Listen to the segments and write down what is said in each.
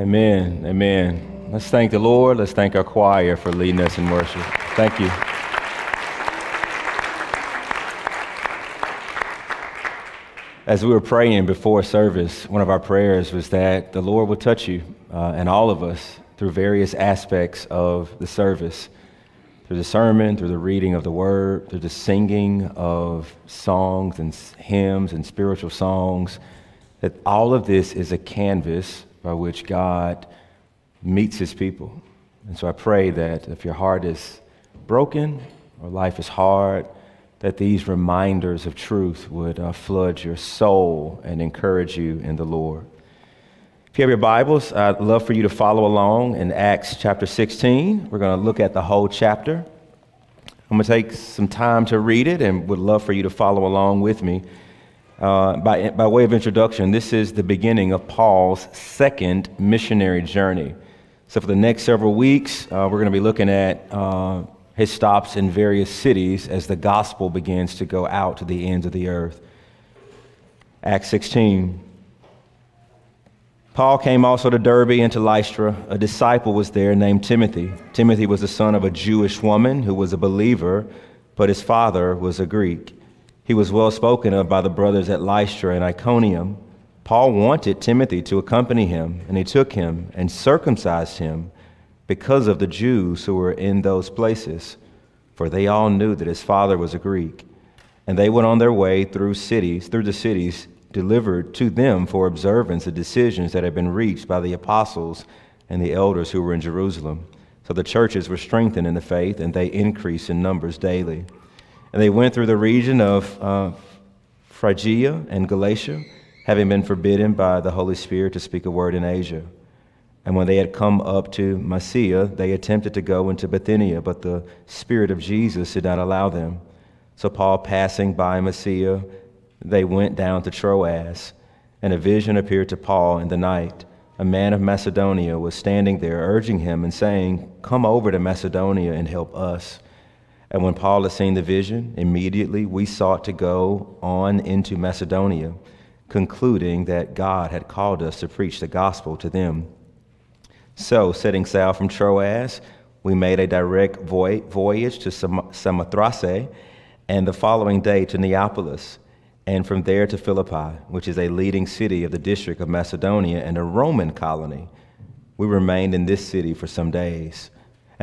Amen. Amen. Let's thank the Lord. Let's thank our choir for leading us in worship. Thank you. As we were praying before service, one of our prayers was that the Lord would touch you uh, and all of us through various aspects of the service through the sermon, through the reading of the word, through the singing of songs and hymns and spiritual songs, that all of this is a canvas by which God meets his people. And so I pray that if your heart is broken or life is hard, that these reminders of truth would uh, flood your soul and encourage you in the Lord. If you have your Bibles, I'd love for you to follow along in Acts chapter 16. We're going to look at the whole chapter. I'm going to take some time to read it and would love for you to follow along with me. Uh, by, by way of introduction, this is the beginning of Paul's second missionary journey. So, for the next several weeks, uh, we're going to be looking at uh, his stops in various cities as the gospel begins to go out to the ends of the earth. Acts 16. Paul came also to Derbe and to Lystra. A disciple was there named Timothy. Timothy was the son of a Jewish woman who was a believer, but his father was a Greek. He was well spoken of by the brothers at Lystra and Iconium. Paul wanted Timothy to accompany him, and he took him and circumcised him because of the Jews who were in those places, for they all knew that his father was a Greek. And they went on their way through cities, through the cities, delivered to them for observance the decisions that had been reached by the apostles and the elders who were in Jerusalem. So the churches were strengthened in the faith, and they increased in numbers daily. And they went through the region of uh, Phrygia and Galatia, having been forbidden by the Holy Spirit to speak a word in Asia. And when they had come up to Mysia, they attempted to go into Bithynia, but the Spirit of Jesus did not allow them. So Paul, passing by Mysia, they went down to Troas, and a vision appeared to Paul in the night. A man of Macedonia was standing there, urging him and saying, Come over to Macedonia and help us. And when Paul had seen the vision, immediately we sought to go on into Macedonia, concluding that God had called us to preach the gospel to them. So, setting sail from Troas, we made a direct voyage to Samothrace, and the following day to Neapolis, and from there to Philippi, which is a leading city of the district of Macedonia and a Roman colony. We remained in this city for some days.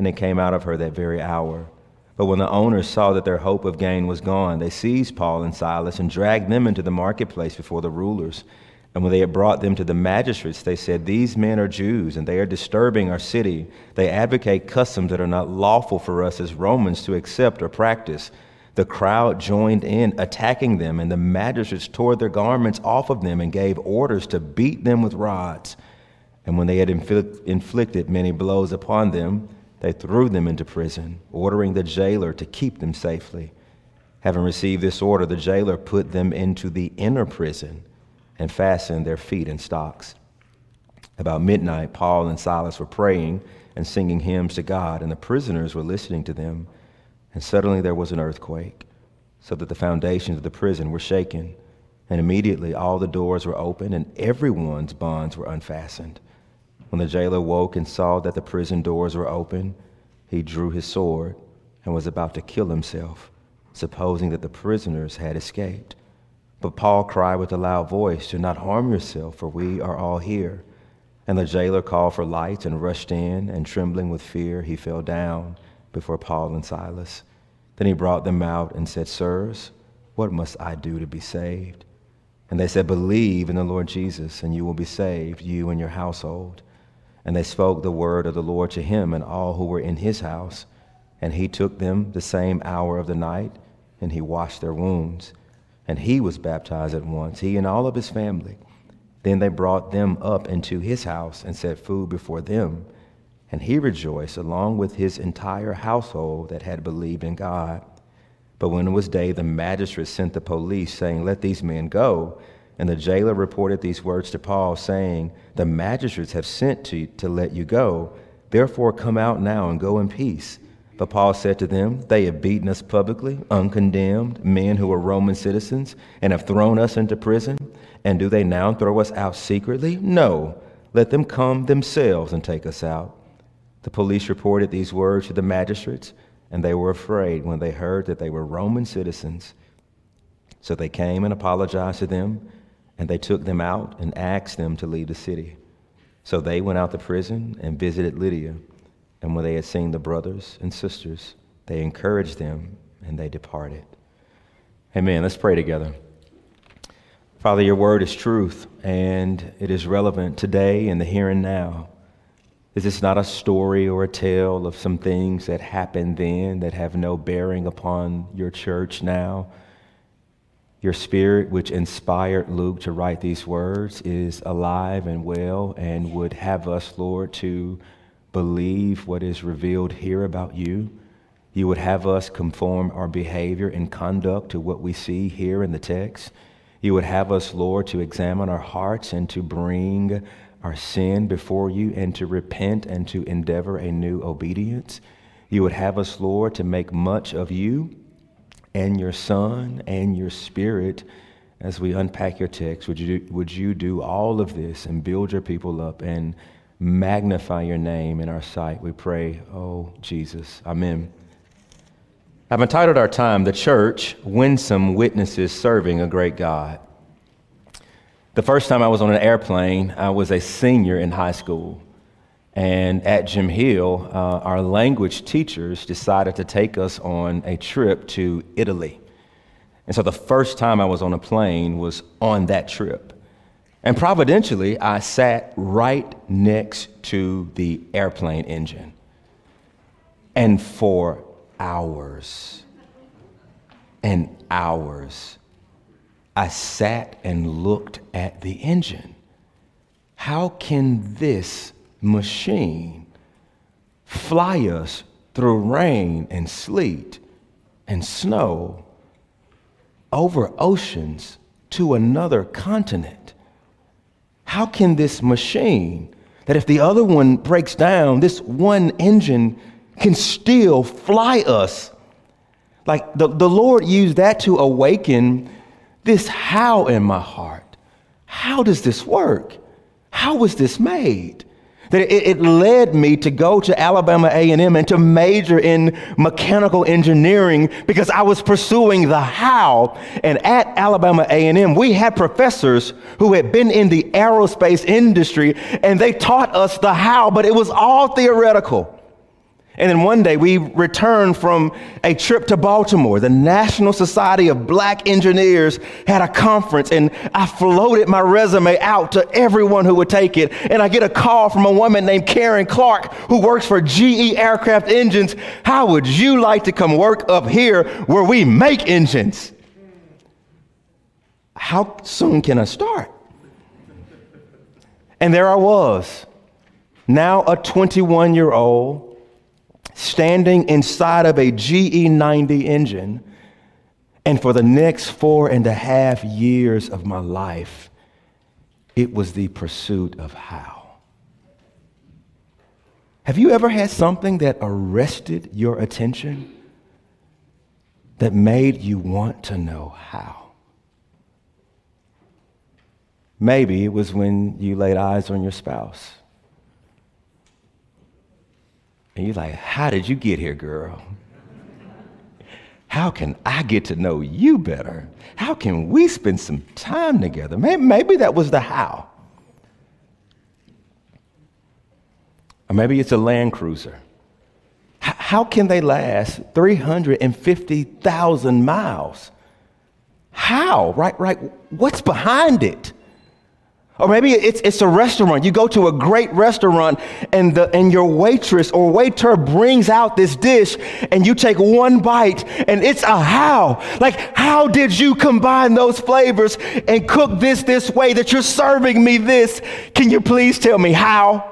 and it came out of her that very hour. But when the owners saw that their hope of gain was gone, they seized Paul and Silas and dragged them into the marketplace before the rulers. And when they had brought them to the magistrates, they said, These men are Jews, and they are disturbing our city. They advocate customs that are not lawful for us as Romans to accept or practice. The crowd joined in, attacking them, and the magistrates tore their garments off of them and gave orders to beat them with rods. And when they had inflicted many blows upon them, they threw them into prison, ordering the jailer to keep them safely. Having received this order, the jailer put them into the inner prison and fastened their feet in stocks. About midnight, Paul and Silas were praying and singing hymns to God, and the prisoners were listening to them. And suddenly there was an earthquake, so that the foundations of the prison were shaken. And immediately all the doors were opened, and everyone's bonds were unfastened. When the jailer woke and saw that the prison doors were open, he drew his sword and was about to kill himself, supposing that the prisoners had escaped. But Paul cried with a loud voice, Do not harm yourself, for we are all here. And the jailer called for lights and rushed in, and trembling with fear, he fell down before Paul and Silas. Then he brought them out and said, Sirs, what must I do to be saved? And they said, Believe in the Lord Jesus, and you will be saved, you and your household. And they spoke the word of the Lord to him and all who were in his house. And he took them the same hour of the night, and he washed their wounds. And he was baptized at once, he and all of his family. Then they brought them up into his house and set food before them. And he rejoiced along with his entire household that had believed in God. But when it was day, the magistrates sent the police, saying, Let these men go. And the jailer reported these words to Paul, saying, The magistrates have sent to, to let you go. Therefore, come out now and go in peace. But Paul said to them, They have beaten us publicly, uncondemned, men who are Roman citizens, and have thrown us into prison. And do they now throw us out secretly? No. Let them come themselves and take us out. The police reported these words to the magistrates, and they were afraid when they heard that they were Roman citizens. So they came and apologized to them, and they took them out and asked them to leave the city. So they went out to prison and visited Lydia. And when they had seen the brothers and sisters, they encouraged them and they departed. Amen. Let's pray together. Father, your word is truth and it is relevant today in the here and now. This Is not a story or a tale of some things that happened then that have no bearing upon your church now? Your spirit, which inspired Luke to write these words, is alive and well and would have us, Lord, to believe what is revealed here about you. You would have us conform our behavior and conduct to what we see here in the text. You would have us, Lord, to examine our hearts and to bring our sin before you and to repent and to endeavor a new obedience. You would have us, Lord, to make much of you and your Son and your Spirit as we unpack your text. Would you, would you do all of this and build your people up and magnify your name in our sight? We pray, oh Jesus. Amen. I've entitled our time, The Church Winsome Witnesses Serving a Great God. The first time I was on an airplane, I was a senior in high school. And at Jim Hill, uh, our language teachers decided to take us on a trip to Italy. And so the first time I was on a plane was on that trip. And providentially, I sat right next to the airplane engine. And for hours and hours, I sat and looked at the engine. How can this machine fly us through rain and sleet and snow over oceans to another continent? How can this machine, that if the other one breaks down, this one engine can still fly us. Like the, the Lord used that to awaken this how in my heart. How does this work? How was this made? That it, it, led me to go to Alabama A&M and to major in mechanical engineering because I was pursuing the how. And at Alabama A&M, we had professors who had been in the aerospace industry and they taught us the how, but it was all theoretical. And then one day we returned from a trip to Baltimore. The National Society of Black Engineers had a conference, and I floated my resume out to everyone who would take it. And I get a call from a woman named Karen Clark who works for GE Aircraft Engines. How would you like to come work up here where we make engines? How soon can I start? And there I was, now a 21 year old standing inside of a GE90 engine. And for the next four and a half years of my life, it was the pursuit of how. Have you ever had something that arrested your attention that made you want to know how? Maybe it was when you laid eyes on your spouse and you're like, how did you get here, girl? How can I get to know you better? How can we spend some time together? Maybe, maybe that was the how. or maybe it's a Land Cruiser. H- how can they last 350,000 miles? How? Right, right. What's behind it? Or maybe it's, it's a restaurant. You go to a great restaurant and, the, and your waitress or waiter brings out this dish and you take one bite and it's a how. Like, how did you combine those flavors and cook this this way that you're serving me this? Can you please tell me how?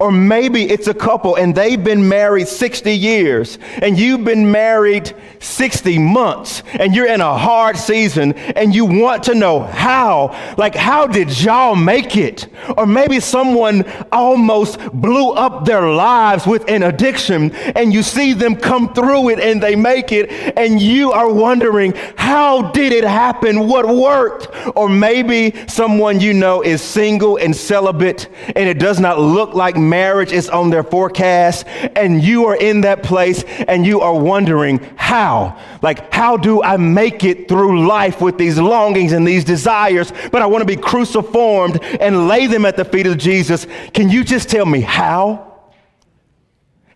Or maybe it's a couple and they've been married 60 years and you've been married 60 months and you're in a hard season and you want to know how. Like, how did y'all make it? Or maybe someone almost blew up their lives with an addiction and you see them come through it and they make it and you are wondering, how did it happen? What worked? Or maybe someone you know is single and celibate and it does not look like marriage is on their forecast, and you are in that place and you are wondering, how? Like, how do I make it through life with these longings and these desires? But I want to be cruciformed and lay them at the feet of Jesus. Can you just tell me how?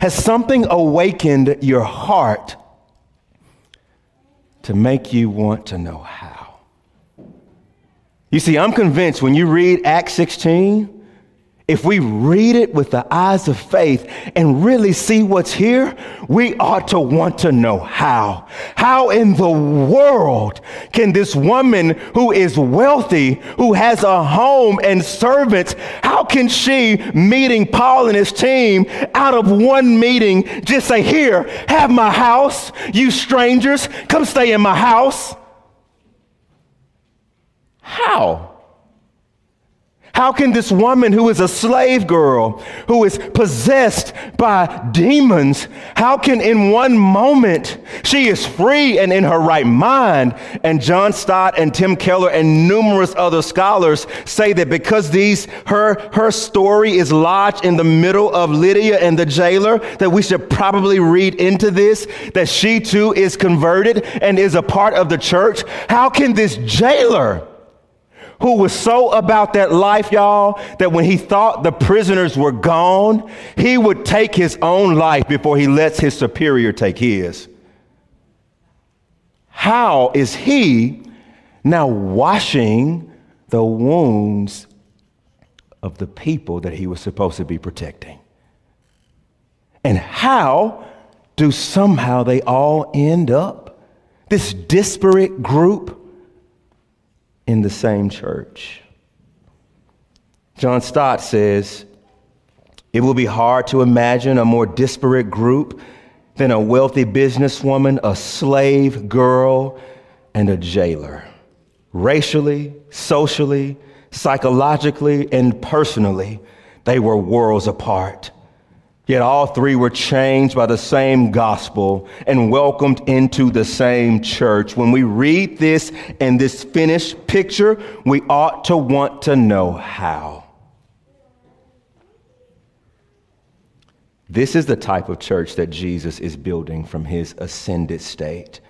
Has something awakened your heart to make you want to know how? You see, I'm convinced when you read Acts 16, if we read it with the eyes of faith and really see what's here, we ought to want to know how. How in the world can this woman who is wealthy, who has a home and servants, how can she, meeting Paul and his team, out of one meeting, just say, Here, have my house, you strangers, come stay in my house? How? How can this woman who is a slave girl, who is possessed by demons, how can in one moment she is free and in her right mind? And John Stott and Tim Keller and numerous other scholars say that because these her her story is lodged in the middle of Lydia and the jailer, that we should probably read into this that she too is converted and is a part of the church. How can this jailer who was so about that life, y'all, that when he thought the prisoners were gone, he would take his own life before he lets his superior take his. How is he now washing the wounds of the people that he was supposed to be protecting? And how do somehow they all end up, this disparate group, in the same church. John Stott says, It will be hard to imagine a more disparate group than a wealthy businesswoman, a slave girl, and a jailer. Racially, socially, psychologically, and personally, they were worlds apart. Yet all three were changed by the same gospel and welcomed into the same church. When we read this and this finished picture, we ought to want to know how. This is the type of church that Jesus is building from his ascended state.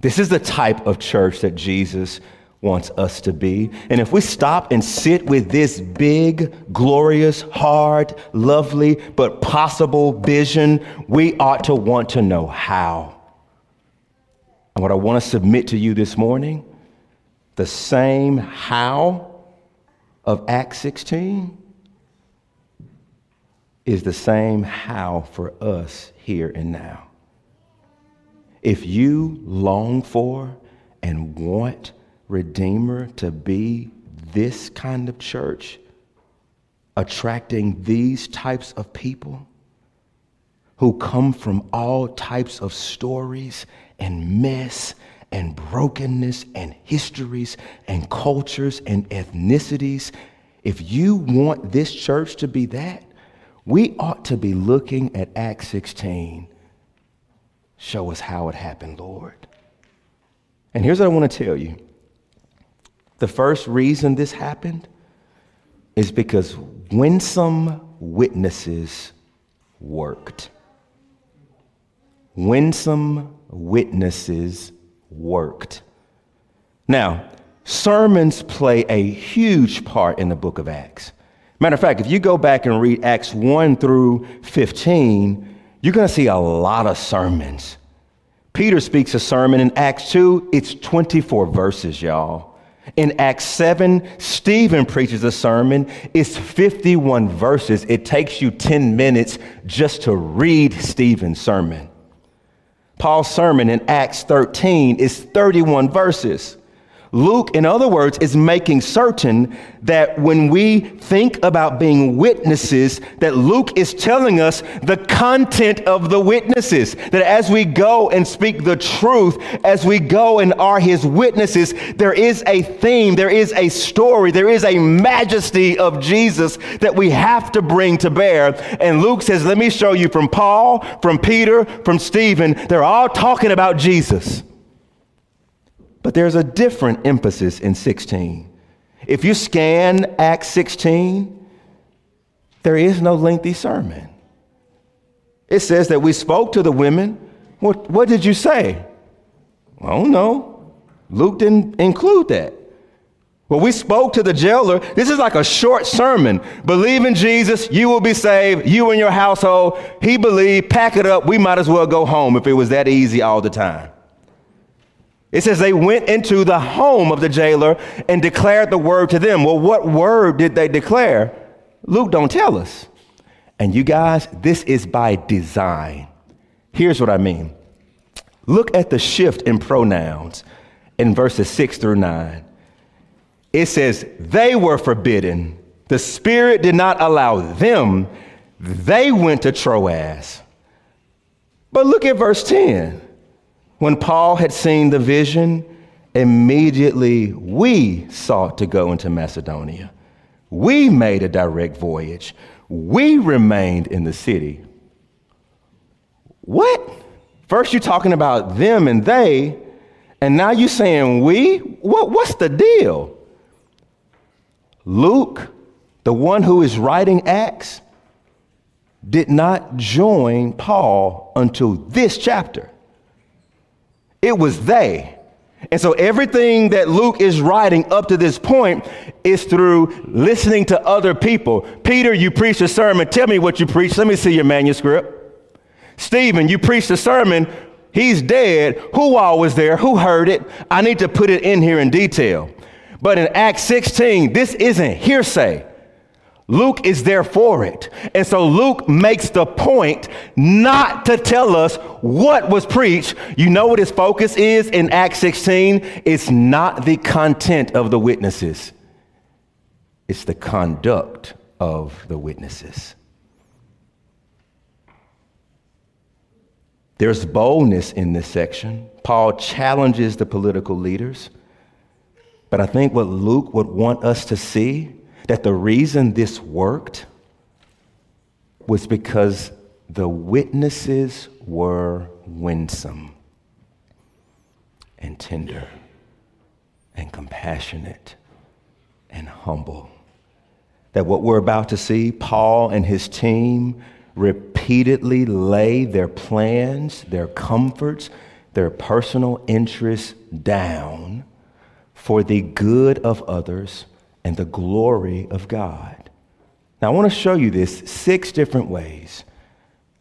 This is the type of church that Jesus wants us to be. And if we stop and sit with this big, glorious, hard, lovely, but possible vision, we ought to want to know how. And what I want to submit to you this morning, the same how of Acts 16 is the same how for us here and now. If you long for and want Redeemer to be this kind of church, attracting these types of people who come from all types of stories and mess and brokenness and histories and cultures and ethnicities. If you want this church to be that, we ought to be looking at Acts 16. Show us how it happened, Lord. And here's what I want to tell you the first reason this happened is because winsome witnesses worked. Winsome witnesses worked. Now, sermons play a huge part in the book of Acts. Matter of fact, if you go back and read Acts 1 through 15, you're going to see a lot of sermons. Peter speaks a sermon in Acts 2, it's 24 verses, y'all. In Acts 7, Stephen preaches a sermon. It's 51 verses. It takes you 10 minutes just to read Stephen's sermon. Paul's sermon in Acts 13 is 31 verses. Luke, in other words, is making certain that when we think about being witnesses, that Luke is telling us the content of the witnesses. That as we go and speak the truth, as we go and are his witnesses, there is a theme, there is a story, there is a majesty of Jesus that we have to bring to bear. And Luke says, Let me show you from Paul, from Peter, from Stephen, they're all talking about Jesus. But there's a different emphasis in 16. If you scan Acts 16, there is no lengthy sermon. It says that we spoke to the women. What, what did you say? Oh, no. Luke didn't include that. Well, we spoke to the jailer. This is like a short sermon. Believe in Jesus, you will be saved, you and your household. He believed, pack it up. We might as well go home if it was that easy all the time. It says they went into the home of the jailer and declared the word to them. Well, what word did they declare? Luke don't tell us. And you guys, this is by design. Here's what I mean. Look at the shift in pronouns in verses 6 through 9. It says, They were forbidden. The Spirit did not allow them. They went to Troas. But look at verse 10. When Paul had seen the vision, immediately we sought to go into Macedonia. We made a direct voyage. We remained in the city. What? First you're talking about them and they, and now you're saying we? What, what's the deal? Luke, the one who is writing Acts, did not join Paul until this chapter. It was they. And so everything that Luke is writing up to this point is through listening to other people. Peter, you preached a sermon. Tell me what you preached. Let me see your manuscript. Stephen, you preached a sermon. He's dead. Who all was there? Who heard it? I need to put it in here in detail. But in Acts 16, this isn't hearsay. Luke is there for it. And so Luke makes the point not to tell us what was preached. You know what his focus is in Acts 16? It's not the content of the witnesses, it's the conduct of the witnesses. There's boldness in this section. Paul challenges the political leaders. But I think what Luke would want us to see that the reason this worked was because the witnesses were winsome and tender and compassionate and humble. That what we're about to see, Paul and his team repeatedly lay their plans, their comforts, their personal interests down for the good of others and the glory of God. Now, I want to show you this six different ways.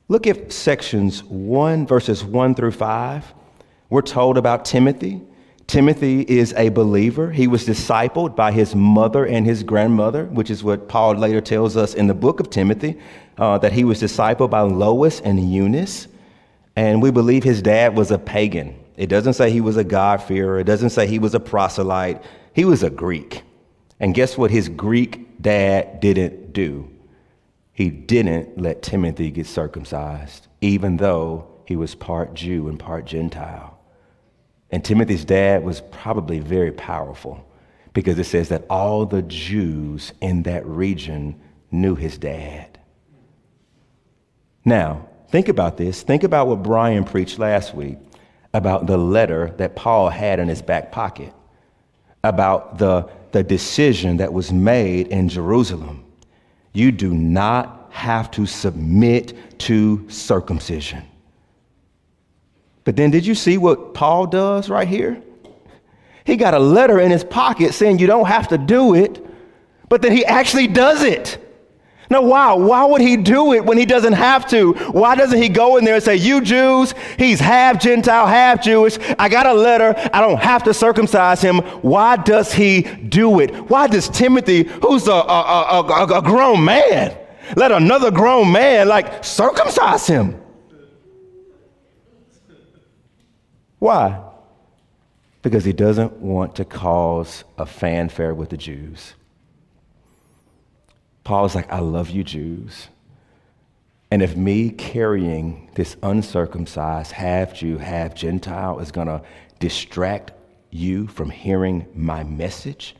Look at sections 1, verses 1 through 5. We're told about Timothy. Timothy is a believer. He was discipled by his mother and his grandmother, which is what Paul later tells us in the book of Timothy, uh, that he was discipled by Lois and Eunice. And we believe his dad was a pagan. It doesn't say he was a God-fearer. It doesn't say he was a proselyte. He was a Greek. And guess what his Greek dad didn't do? He didn't let Timothy get circumcised, even though he was part Jew and part Gentile. And Timothy's dad was probably very powerful because it says that all the Jews in that region knew his dad. Now, think about this. Think about what Brian preached last week about the letter that Paul had in his back pocket, about the the decision that was made in Jerusalem. You do not have to submit to circumcision. But then, did you see what Paul does right here? He got a letter in his pocket saying you don't have to do it, but then he actually does it. No, why? Why would he do it when he doesn't have to? Why doesn't he go in there and say, You Jews, he's half Gentile, half Jewish. I got a letter. I don't have to circumcise him. Why does he do it? Why does Timothy, who's a, a, a, a grown man, let another grown man like circumcise him? Why? Because he doesn't want to cause a fanfare with the Jews. Paul is like, I love you, Jews. And if me carrying this uncircumcised, half Jew, half Gentile is going to distract you from hearing my message,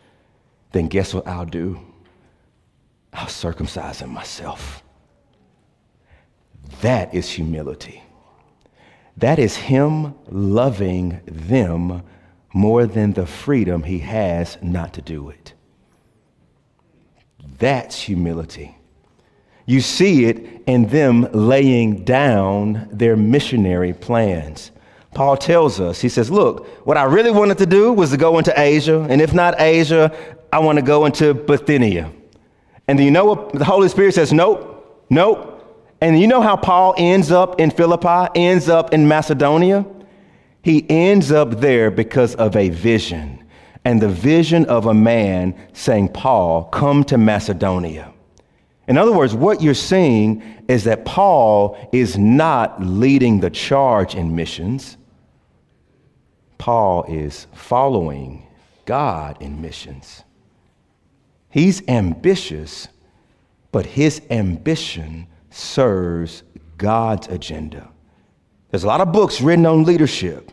then guess what I'll do? I'll circumcise him myself. That is humility. That is him loving them more than the freedom he has not to do it. That's humility. You see it in them laying down their missionary plans. Paul tells us, he says, Look, what I really wanted to do was to go into Asia, and if not Asia, I want to go into Bithynia. And you know what the Holy Spirit says? Nope, nope. And you know how Paul ends up in Philippi, ends up in Macedonia? He ends up there because of a vision and the vision of a man saying, Paul, come to Macedonia. In other words, what you're seeing is that Paul is not leading the charge in missions. Paul is following God in missions. He's ambitious, but his ambition serves God's agenda. There's a lot of books written on leadership.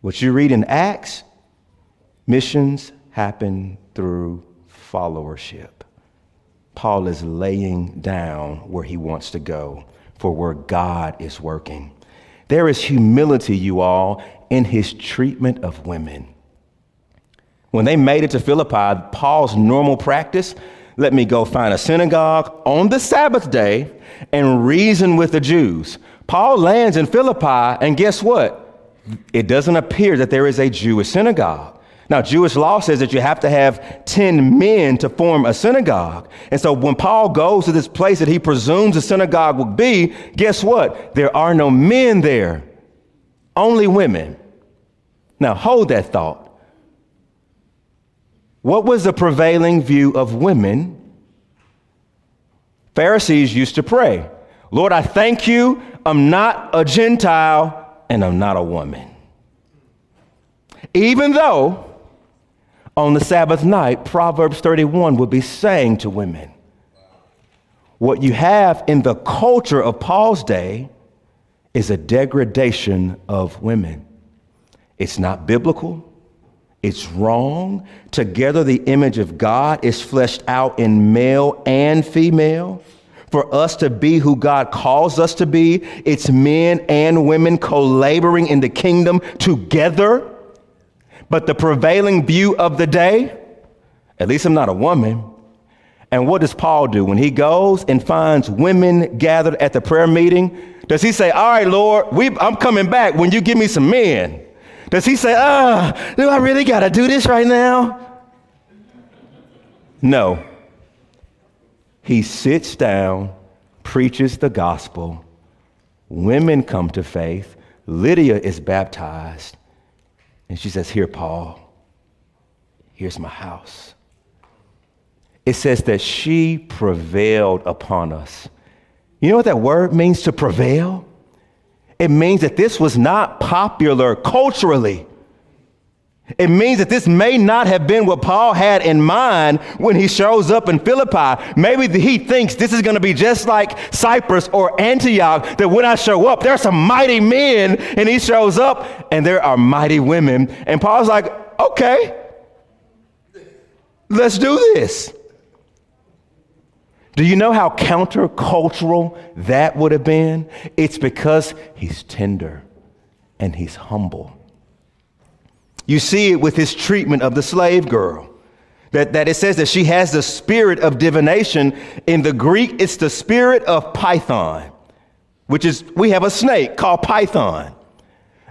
What you read in Acts Missions happen through followership. Paul is laying down where he wants to go for where God is working. There is humility, you all, in his treatment of women. When they made it to Philippi, Paul's normal practice let me go find a synagogue on the Sabbath day and reason with the Jews. Paul lands in Philippi, and guess what? It doesn't appear that there is a Jewish synagogue. Now, Jewish law says that you have to have 10 men to form a synagogue. And so when Paul goes to this place that he presumes a synagogue would be, guess what? There are no men there, only women. Now, hold that thought. What was the prevailing view of women? Pharisees used to pray, Lord, I thank you, I'm not a Gentile and I'm not a woman. Even though on the Sabbath night, Proverbs 31 would be saying to women. What you have in the culture of Paul's day is a degradation of women. It's not biblical. It's wrong. Together, the image of God is fleshed out in male and female. For us to be who God calls us to be, it's men and women co laboring in the kingdom together. But the prevailing view of the day, at least I'm not a woman. And what does Paul do? When he goes and finds women gathered at the prayer meeting, does he say, All right, Lord, we, I'm coming back when you give me some men? Does he say, Ah, do I really got to do this right now? No. He sits down, preaches the gospel. Women come to faith. Lydia is baptized. And she says, Here, Paul, here's my house. It says that she prevailed upon us. You know what that word means to prevail? It means that this was not popular culturally. It means that this may not have been what Paul had in mind when he shows up in Philippi. Maybe he thinks this is going to be just like Cyprus or Antioch, that when I show up, there are some mighty men, and he shows up, and there are mighty women. And Paul's like, okay, let's do this. Do you know how countercultural that would have been? It's because he's tender and he's humble. You see it with his treatment of the slave girl. That, that it says that she has the spirit of divination. In the Greek, it's the spirit of Python, which is, we have a snake called Python.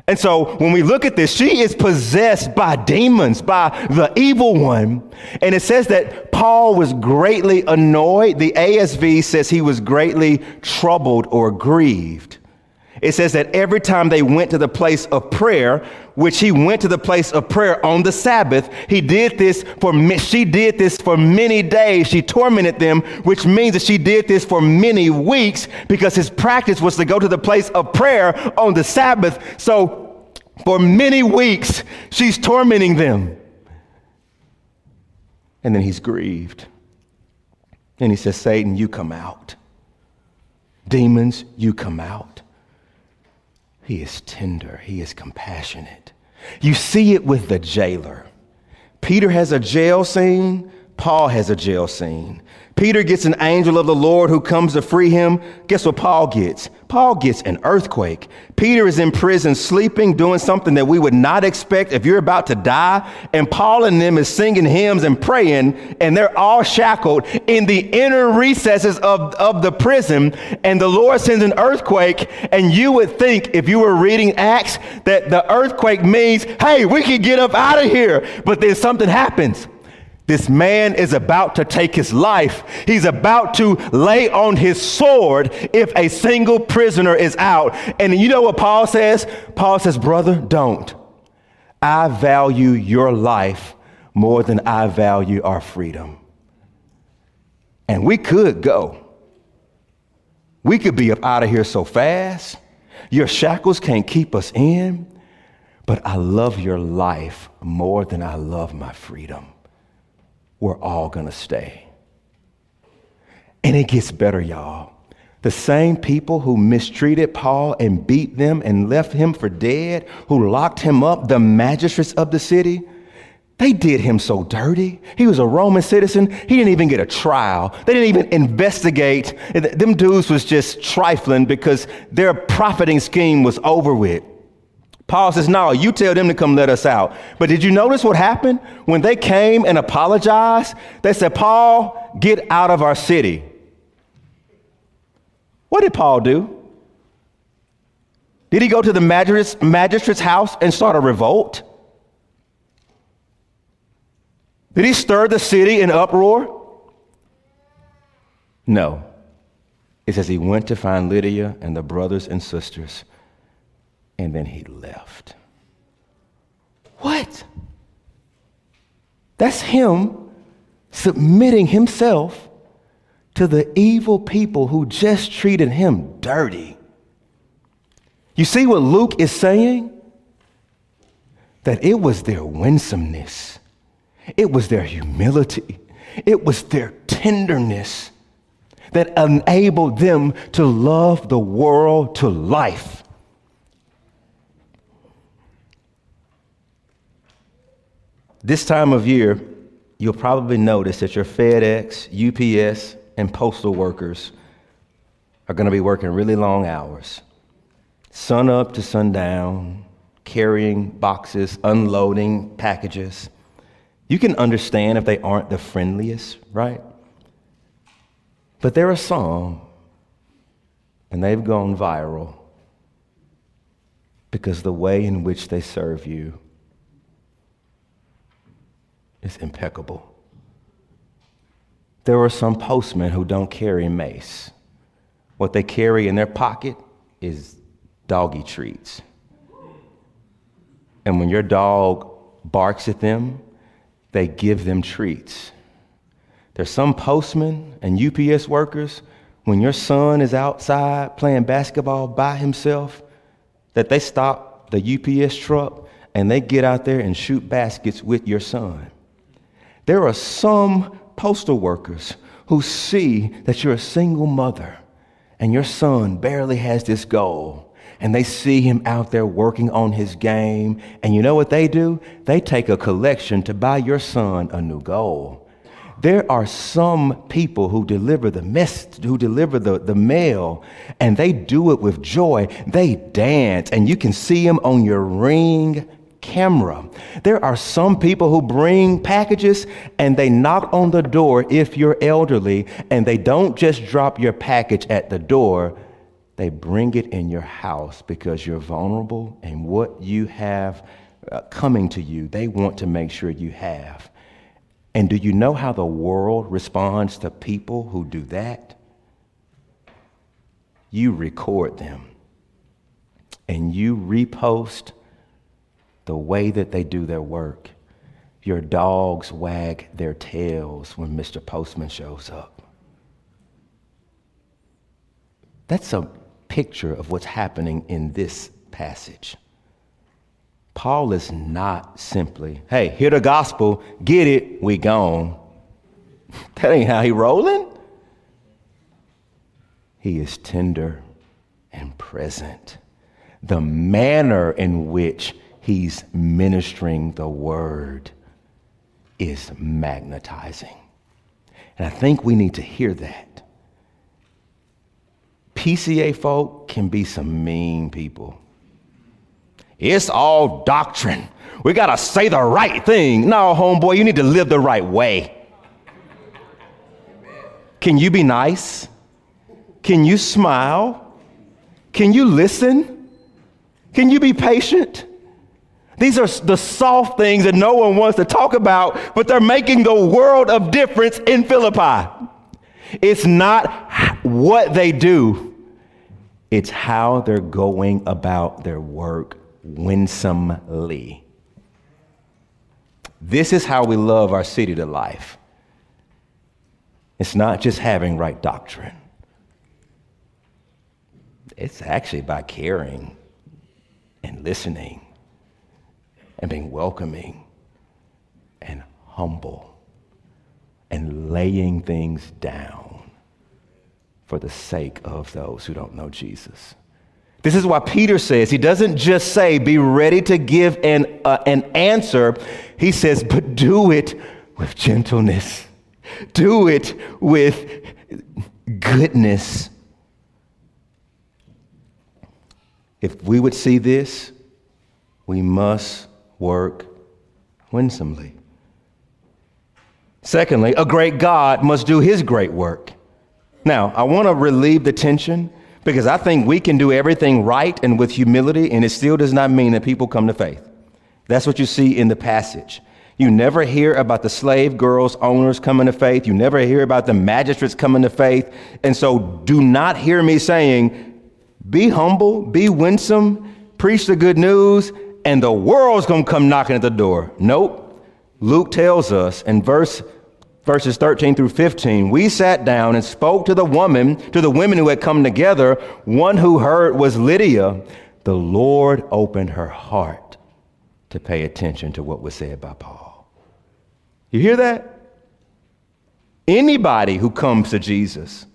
And so when we look at this, she is possessed by demons, by the evil one. And it says that Paul was greatly annoyed. The ASV says he was greatly troubled or grieved. It says that every time they went to the place of prayer, which he went to the place of prayer on the Sabbath, he did this for she did this for many days. She tormented them, which means that she did this for many weeks because his practice was to go to the place of prayer on the Sabbath. So for many weeks, she's tormenting them. And then he's grieved. And he says, Satan, you come out. Demons, you come out. He is tender, he is compassionate. You see it with the jailer. Peter has a jail scene, Paul has a jail scene. Peter gets an angel of the Lord who comes to free him. Guess what Paul gets? Paul gets an earthquake. Peter is in prison sleeping, doing something that we would not expect if you're about to die. And Paul and them is singing hymns and praying, and they're all shackled in the inner recesses of, of the prison. And the Lord sends an earthquake. And you would think, if you were reading Acts, that the earthquake means, hey, we can get up out of here. But then something happens. This man is about to take his life. He's about to lay on his sword if a single prisoner is out. And you know what Paul says? Paul says, Brother, don't. I value your life more than I value our freedom. And we could go. We could be up out of here so fast. Your shackles can't keep us in. But I love your life more than I love my freedom we're all going to stay. And it gets better, y'all. The same people who mistreated Paul and beat them and left him for dead, who locked him up, the magistrates of the city, they did him so dirty. He was a Roman citizen. He didn't even get a trial. They didn't even investigate. Them dudes was just trifling because their profiting scheme was over with. Paul says, No, you tell them to come let us out. But did you notice what happened? When they came and apologized, they said, Paul, get out of our city. What did Paul do? Did he go to the magistrate's, magistrate's house and start a revolt? Did he stir the city in uproar? No. It says he went to find Lydia and the brothers and sisters and then he left. What? That's him submitting himself to the evil people who just treated him dirty. You see what Luke is saying? That it was their winsomeness, it was their humility, it was their tenderness that enabled them to love the world to life. This time of year, you'll probably notice that your FedEx, UPS, and postal workers are going to be working really long hours, sun up to sundown, carrying boxes, unloading packages. You can understand if they aren't the friendliest, right? But there are some, and they've gone viral because the way in which they serve you is impeccable. There are some postmen who don't carry mace. What they carry in their pocket is doggy treats. And when your dog barks at them, they give them treats. There's some postmen and UPS workers, when your son is outside playing basketball by himself, that they stop the UPS truck and they get out there and shoot baskets with your son. There are some postal workers who see that you're a single mother and your son barely has this goal and they see him out there working on his game. And you know what they do? They take a collection to buy your son a new goal. There are some people who deliver the mess, who deliver the, the mail, and they do it with joy. They dance, and you can see them on your ring camera. There are some people who bring packages and they knock on the door if you're elderly and they don't just drop your package at the door. They bring it in your house because you're vulnerable and what you have uh, coming to you, they want to make sure you have. And do you know how the world responds to people who do that? You record them and you repost the way that they do their work. Your dogs wag their tails when Mr. Postman shows up. That's a picture of what's happening in this passage. Paul is not simply, hey, hear the gospel, get it, we gone. That ain't how he rolling. He is tender and present. The manner in which he's ministering the word is magnetizing. And I think we need to hear that. PCA folk can be some mean people. It's all doctrine. We got to say the right thing. No, homeboy, you need to live the right way. Can you be nice? Can you smile? Can you listen? Can you be patient? These are the soft things that no one wants to talk about, but they're making the world of difference in Philippi. It's not what they do, it's how they're going about their work winsomely. This is how we love our city to life. It's not just having right doctrine, it's actually by caring and listening and being welcoming and humble and laying things down for the sake of those who don't know Jesus. This is why Peter says, he doesn't just say, be ready to give an, uh, an answer. He says, but do it with gentleness, do it with goodness. If we would see this, we must work winsomely. Secondly, a great God must do his great work. Now, I want to relieve the tension because I think we can do everything right and with humility, and it still does not mean that people come to faith. That's what you see in the passage. You never hear about the slave girls, owners coming to faith. You never hear about the magistrates coming to faith. And so do not hear me saying, be humble, be winsome, preach the good news, and the world's gonna come knocking at the door. Nope. Luke tells us in verse verses 13 through 15, we sat down and spoke to the woman, to the women who had come together. One who heard was Lydia. The Lord opened her heart to pay attention to what was said by Paul. You hear that? Anybody who comes to Jesus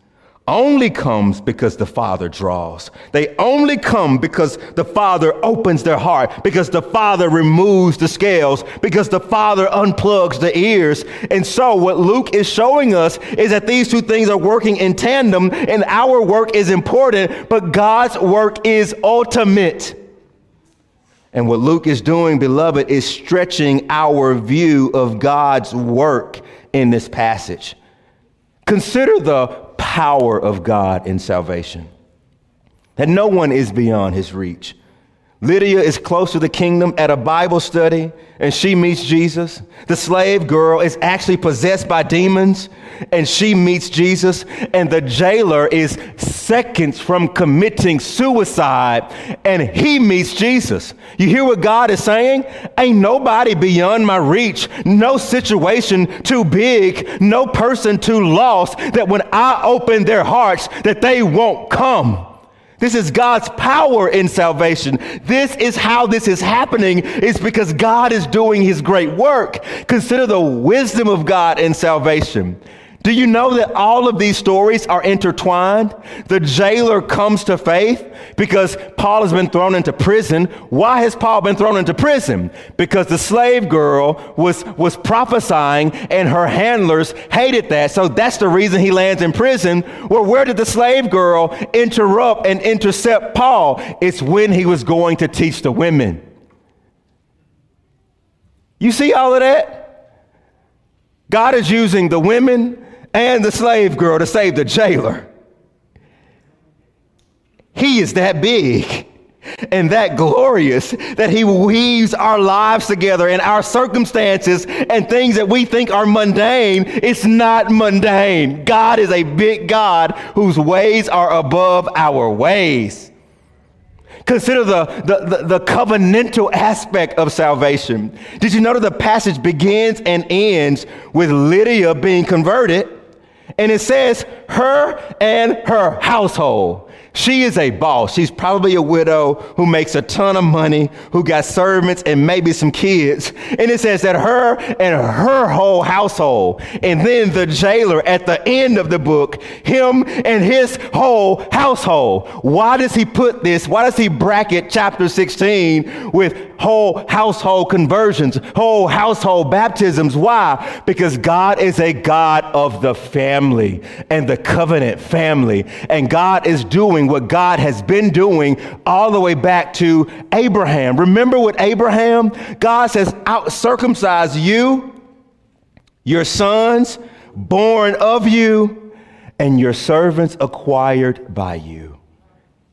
only comes because the Father draws. They only come because the Father opens their heart, because the Father removes the scales, because the Father unplugs the ears. And so, what Luke is showing us is that these two things are working in tandem, and our work is important, but God's work is ultimate. And what Luke is doing, beloved, is stretching our view of God's work in this passage. Consider the power of God in salvation, that no one is beyond his reach. Lydia is close to the kingdom at a Bible study and she meets Jesus. The slave girl is actually possessed by demons and she meets Jesus. And the jailer is seconds from committing suicide and he meets Jesus. You hear what God is saying? Ain't nobody beyond my reach, no situation too big, no person too lost that when I open their hearts that they won't come. This is God's power in salvation. This is how this is happening. It's because God is doing his great work. Consider the wisdom of God in salvation. Do you know that all of these stories are intertwined? The jailer comes to faith because Paul has been thrown into prison. Why has Paul been thrown into prison? Because the slave girl was, was prophesying and her handlers hated that. So that's the reason he lands in prison. Well, where did the slave girl interrupt and intercept Paul? It's when he was going to teach the women. You see all of that? God is using the women and the slave girl to save the jailer. He is that big and that glorious that He weaves our lives together and our circumstances and things that we think are mundane. It's not mundane. God is a big God whose ways are above our ways. Consider the, the, the, the, covenantal aspect of salvation. Did you notice the passage begins and ends with Lydia being converted? And it says, her and her household. She is a boss. She's probably a widow who makes a ton of money, who got servants and maybe some kids. And it says that her and her whole household. And then the jailer at the end of the book, him and his whole household. Why does he put this? Why does he bracket chapter 16 with whole household conversions, whole household baptisms? Why? Because God is a God of the family and the covenant family. And God is doing doing what God has been doing all the way back to Abraham. Remember what Abraham? God says, out circumcise you, your sons born of you, and your servants acquired by you.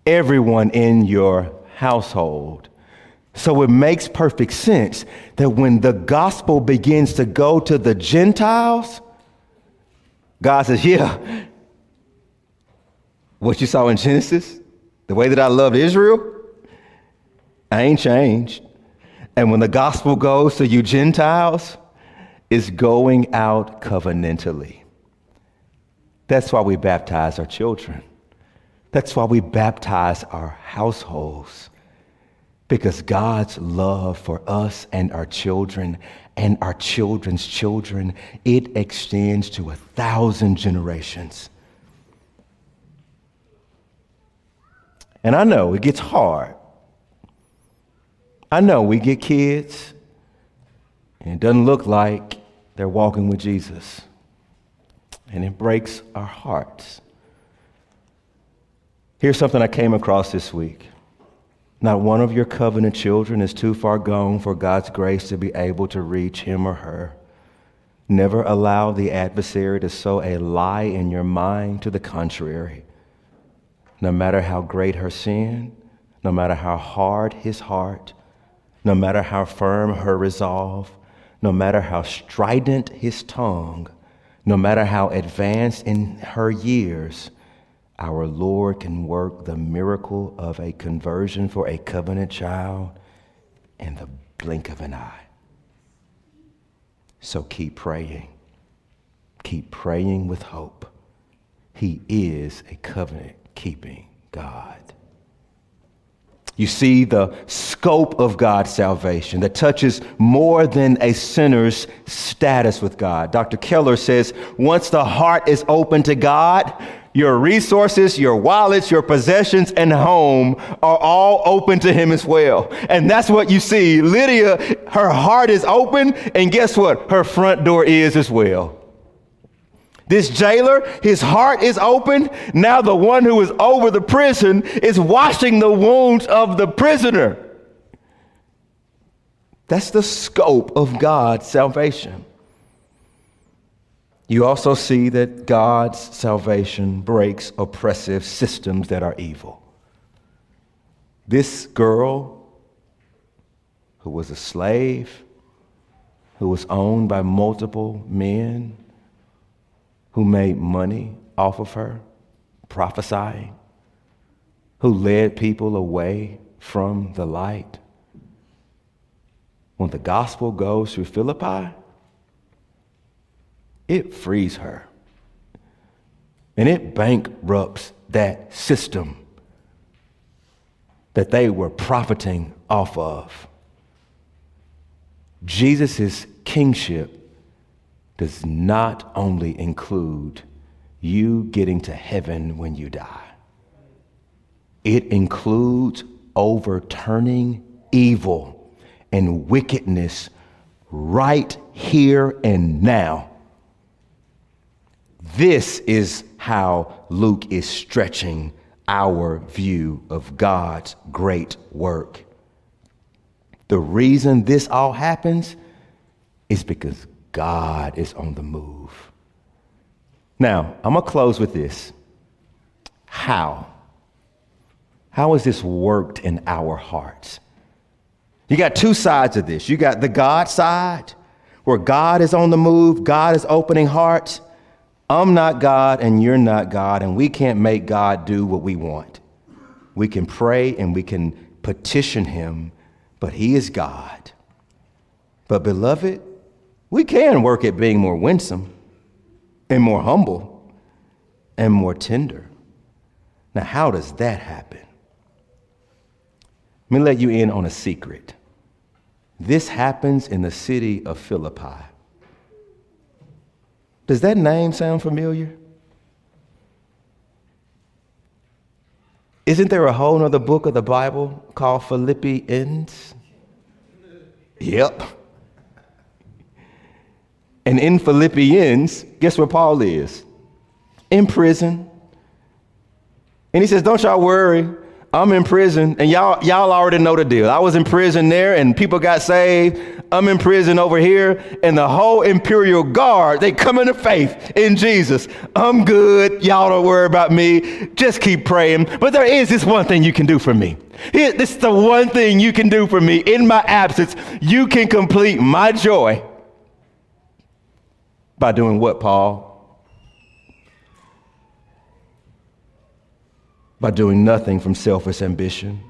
Everyone in your household. So it makes perfect sense that when the gospel begins to go to the Gentiles, God says, Yeah, what you saw in Genesis, the way that I loved Israel, I ain't changed. And when the gospel goes to you Gentiles, it's going out covenantally. That's why we baptize our children. That's why we baptize our households. Because God's love for us and our children and our children's children, it extends to a thousand generations. And I know it gets hard. I know we get kids, and it doesn't look like they're walking with Jesus. And it breaks our hearts. Here's something I came across this week. Not one of your covenant children is too far gone for God's grace to be able to reach him or her. Never allow the adversary to sow a lie in your mind to the contrary no matter how great her sin, no matter how hard his heart, no matter how firm her resolve, no matter how strident his tongue, no matter how advanced in her years, our Lord can work the miracle of a conversion for a covenant child in the blink of an eye. So keep praying. Keep praying with hope. He is a covenant keeping God. You see the scope of God's salvation that touches more than a sinner's status with God. Dr. Keller says once the heart is open to God, your resources, your wallets, your possessions, and home are all open to Him as well. And that's what you see. Lydia, her heart is open, and guess what? Her front door is as well. This jailer, his heart is open. Now the one who is over the prison is washing the wounds of the prisoner. That's the scope of God's salvation. You also see that God's salvation breaks oppressive systems that are evil. This girl, who was a slave, who was owned by multiple men, who made money off of her prophesying, who led people away from the light. When the gospel goes through Philippi, it frees her. And it bankrupts that system that they were profiting off of. Jesus' kingship does not only include you getting to heaven when you die, it includes overturning evil and wickedness right here and now. This is how Luke is stretching our view of God's great work. The reason this all happens is because God is on the move. Now, I'm going to close with this. How? How has this worked in our hearts? You got two sides of this. You got the God side, where God is on the move, God is opening hearts. I'm not God and you're not God, and we can't make God do what we want. We can pray and we can petition Him, but He is God. But, beloved, we can work at being more winsome and more humble and more tender. Now, how does that happen? Let me let you in on a secret. This happens in the city of Philippi. Does that name sound familiar? Isn't there a whole other book of the Bible called Philippians? Yep. And in Philippians, guess where Paul is? In prison. And he says, Don't y'all worry. I'm in prison, and y'all, y'all already know the deal. I was in prison there, and people got saved. I'm in prison over here, and the whole imperial guard, they come into faith in Jesus. I'm good. Y'all don't worry about me. Just keep praying. But there is this one thing you can do for me. Here, this is the one thing you can do for me in my absence. You can complete my joy by doing what, Paul? by doing nothing from selfish ambition,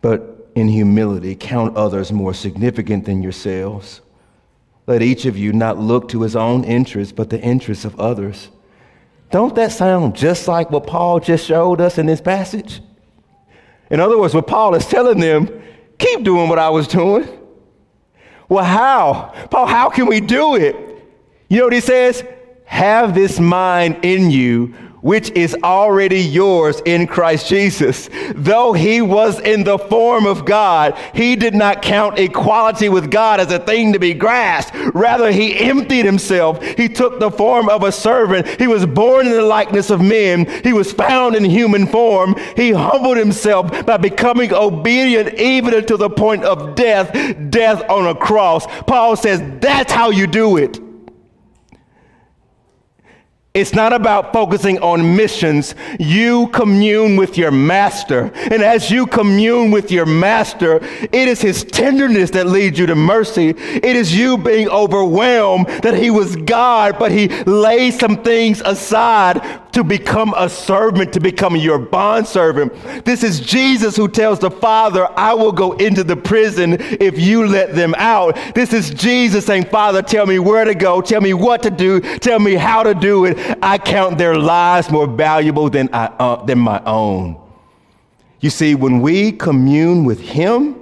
but in humility count others more significant than yourselves. Let each of you not look to his own interests, but the interests of others. Don't that sound just like what Paul just showed us in this passage? In other words, what Paul is telling them, keep doing what I was doing. Well, how? Paul, how can we do it? You know what he says? Have this mind in you, which is already yours in Christ Jesus. Though he was in the form of God, he did not count equality with God as a thing to be grasped. Rather, he emptied himself. He took the form of a servant. He was born in the likeness of men. He was found in human form. He humbled himself by becoming obedient even unto the point of death, death on a cross. Paul says that's how you do it. It's not about focusing on missions. You commune with your master. And as you commune with your master, it is his tenderness that leads you to mercy. It is you being overwhelmed that he was God, but he laid some things aside to become a servant, to become your bondservant. This is Jesus who tells the Father, I will go into the prison if you let them out. This is Jesus saying, Father, tell me where to go, tell me what to do, tell me how to do it. I count their lives more valuable than, I, uh, than my own. You see, when we commune with Him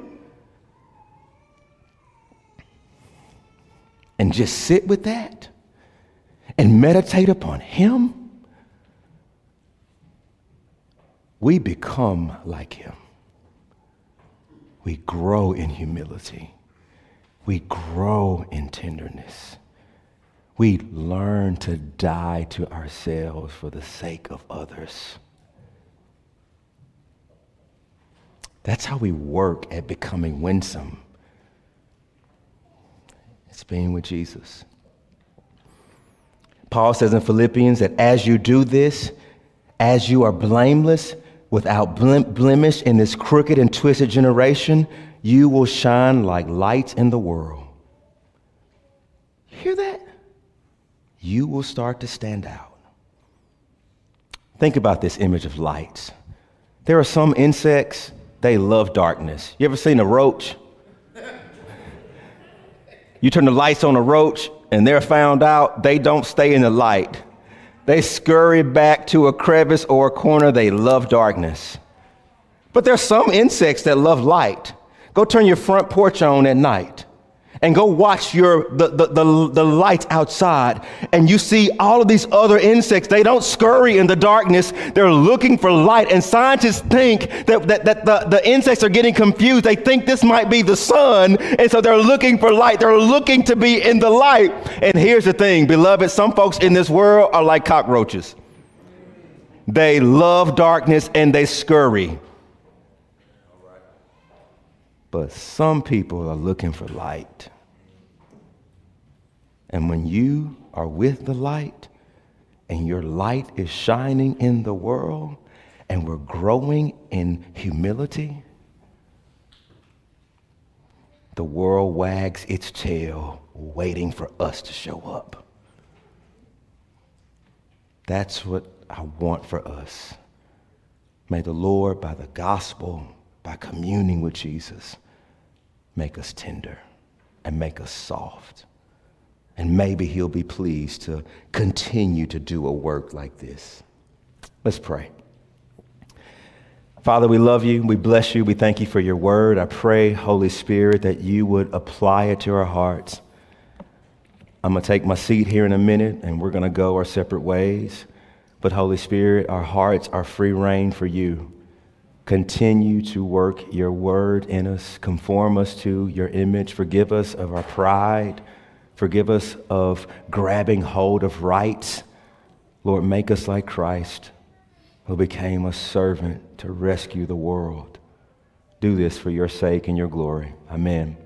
and just sit with that and meditate upon Him, we become like Him. We grow in humility, we grow in tenderness we learn to die to ourselves for the sake of others. That's how we work at becoming winsome. It's being with Jesus. Paul says in Philippians that as you do this, as you are blameless, without blemish in this crooked and twisted generation, you will shine like lights in the world. Hear that? you will start to stand out. Think about this image of lights. There are some insects, they love darkness. You ever seen a roach? You turn the lights on a roach and they're found out, they don't stay in the light. They scurry back to a crevice or a corner. They love darkness. But there's some insects that love light. Go turn your front porch on at night and go watch your the, the, the, the lights outside. And you see all of these other insects. They don't scurry in the darkness. They're looking for light. And scientists think that, that, that the, the insects are getting confused. They think this might be the sun. And so they're looking for light. They're looking to be in the light. And here's the thing beloved. Some folks in this world are like cockroaches. They love darkness and they scurry but some people are looking for light. And when you are with the light and your light is shining in the world and we're growing in humility, the world wags its tail waiting for us to show up. That's what I want for us. May the Lord, by the gospel, by communing with Jesus, make us tender and make us soft. And maybe He'll be pleased to continue to do a work like this. Let's pray. Father, we love you. We bless you. We thank you for your word. I pray, Holy Spirit, that you would apply it to our hearts. I'm going to take my seat here in a minute and we're going to go our separate ways. But, Holy Spirit, our hearts are free rein for you. Continue to work your word in us, conform us to your image, forgive us of our pride, forgive us of grabbing hold of rights. Lord, make us like Christ, who became a servant to rescue the world. Do this for your sake and your glory. Amen.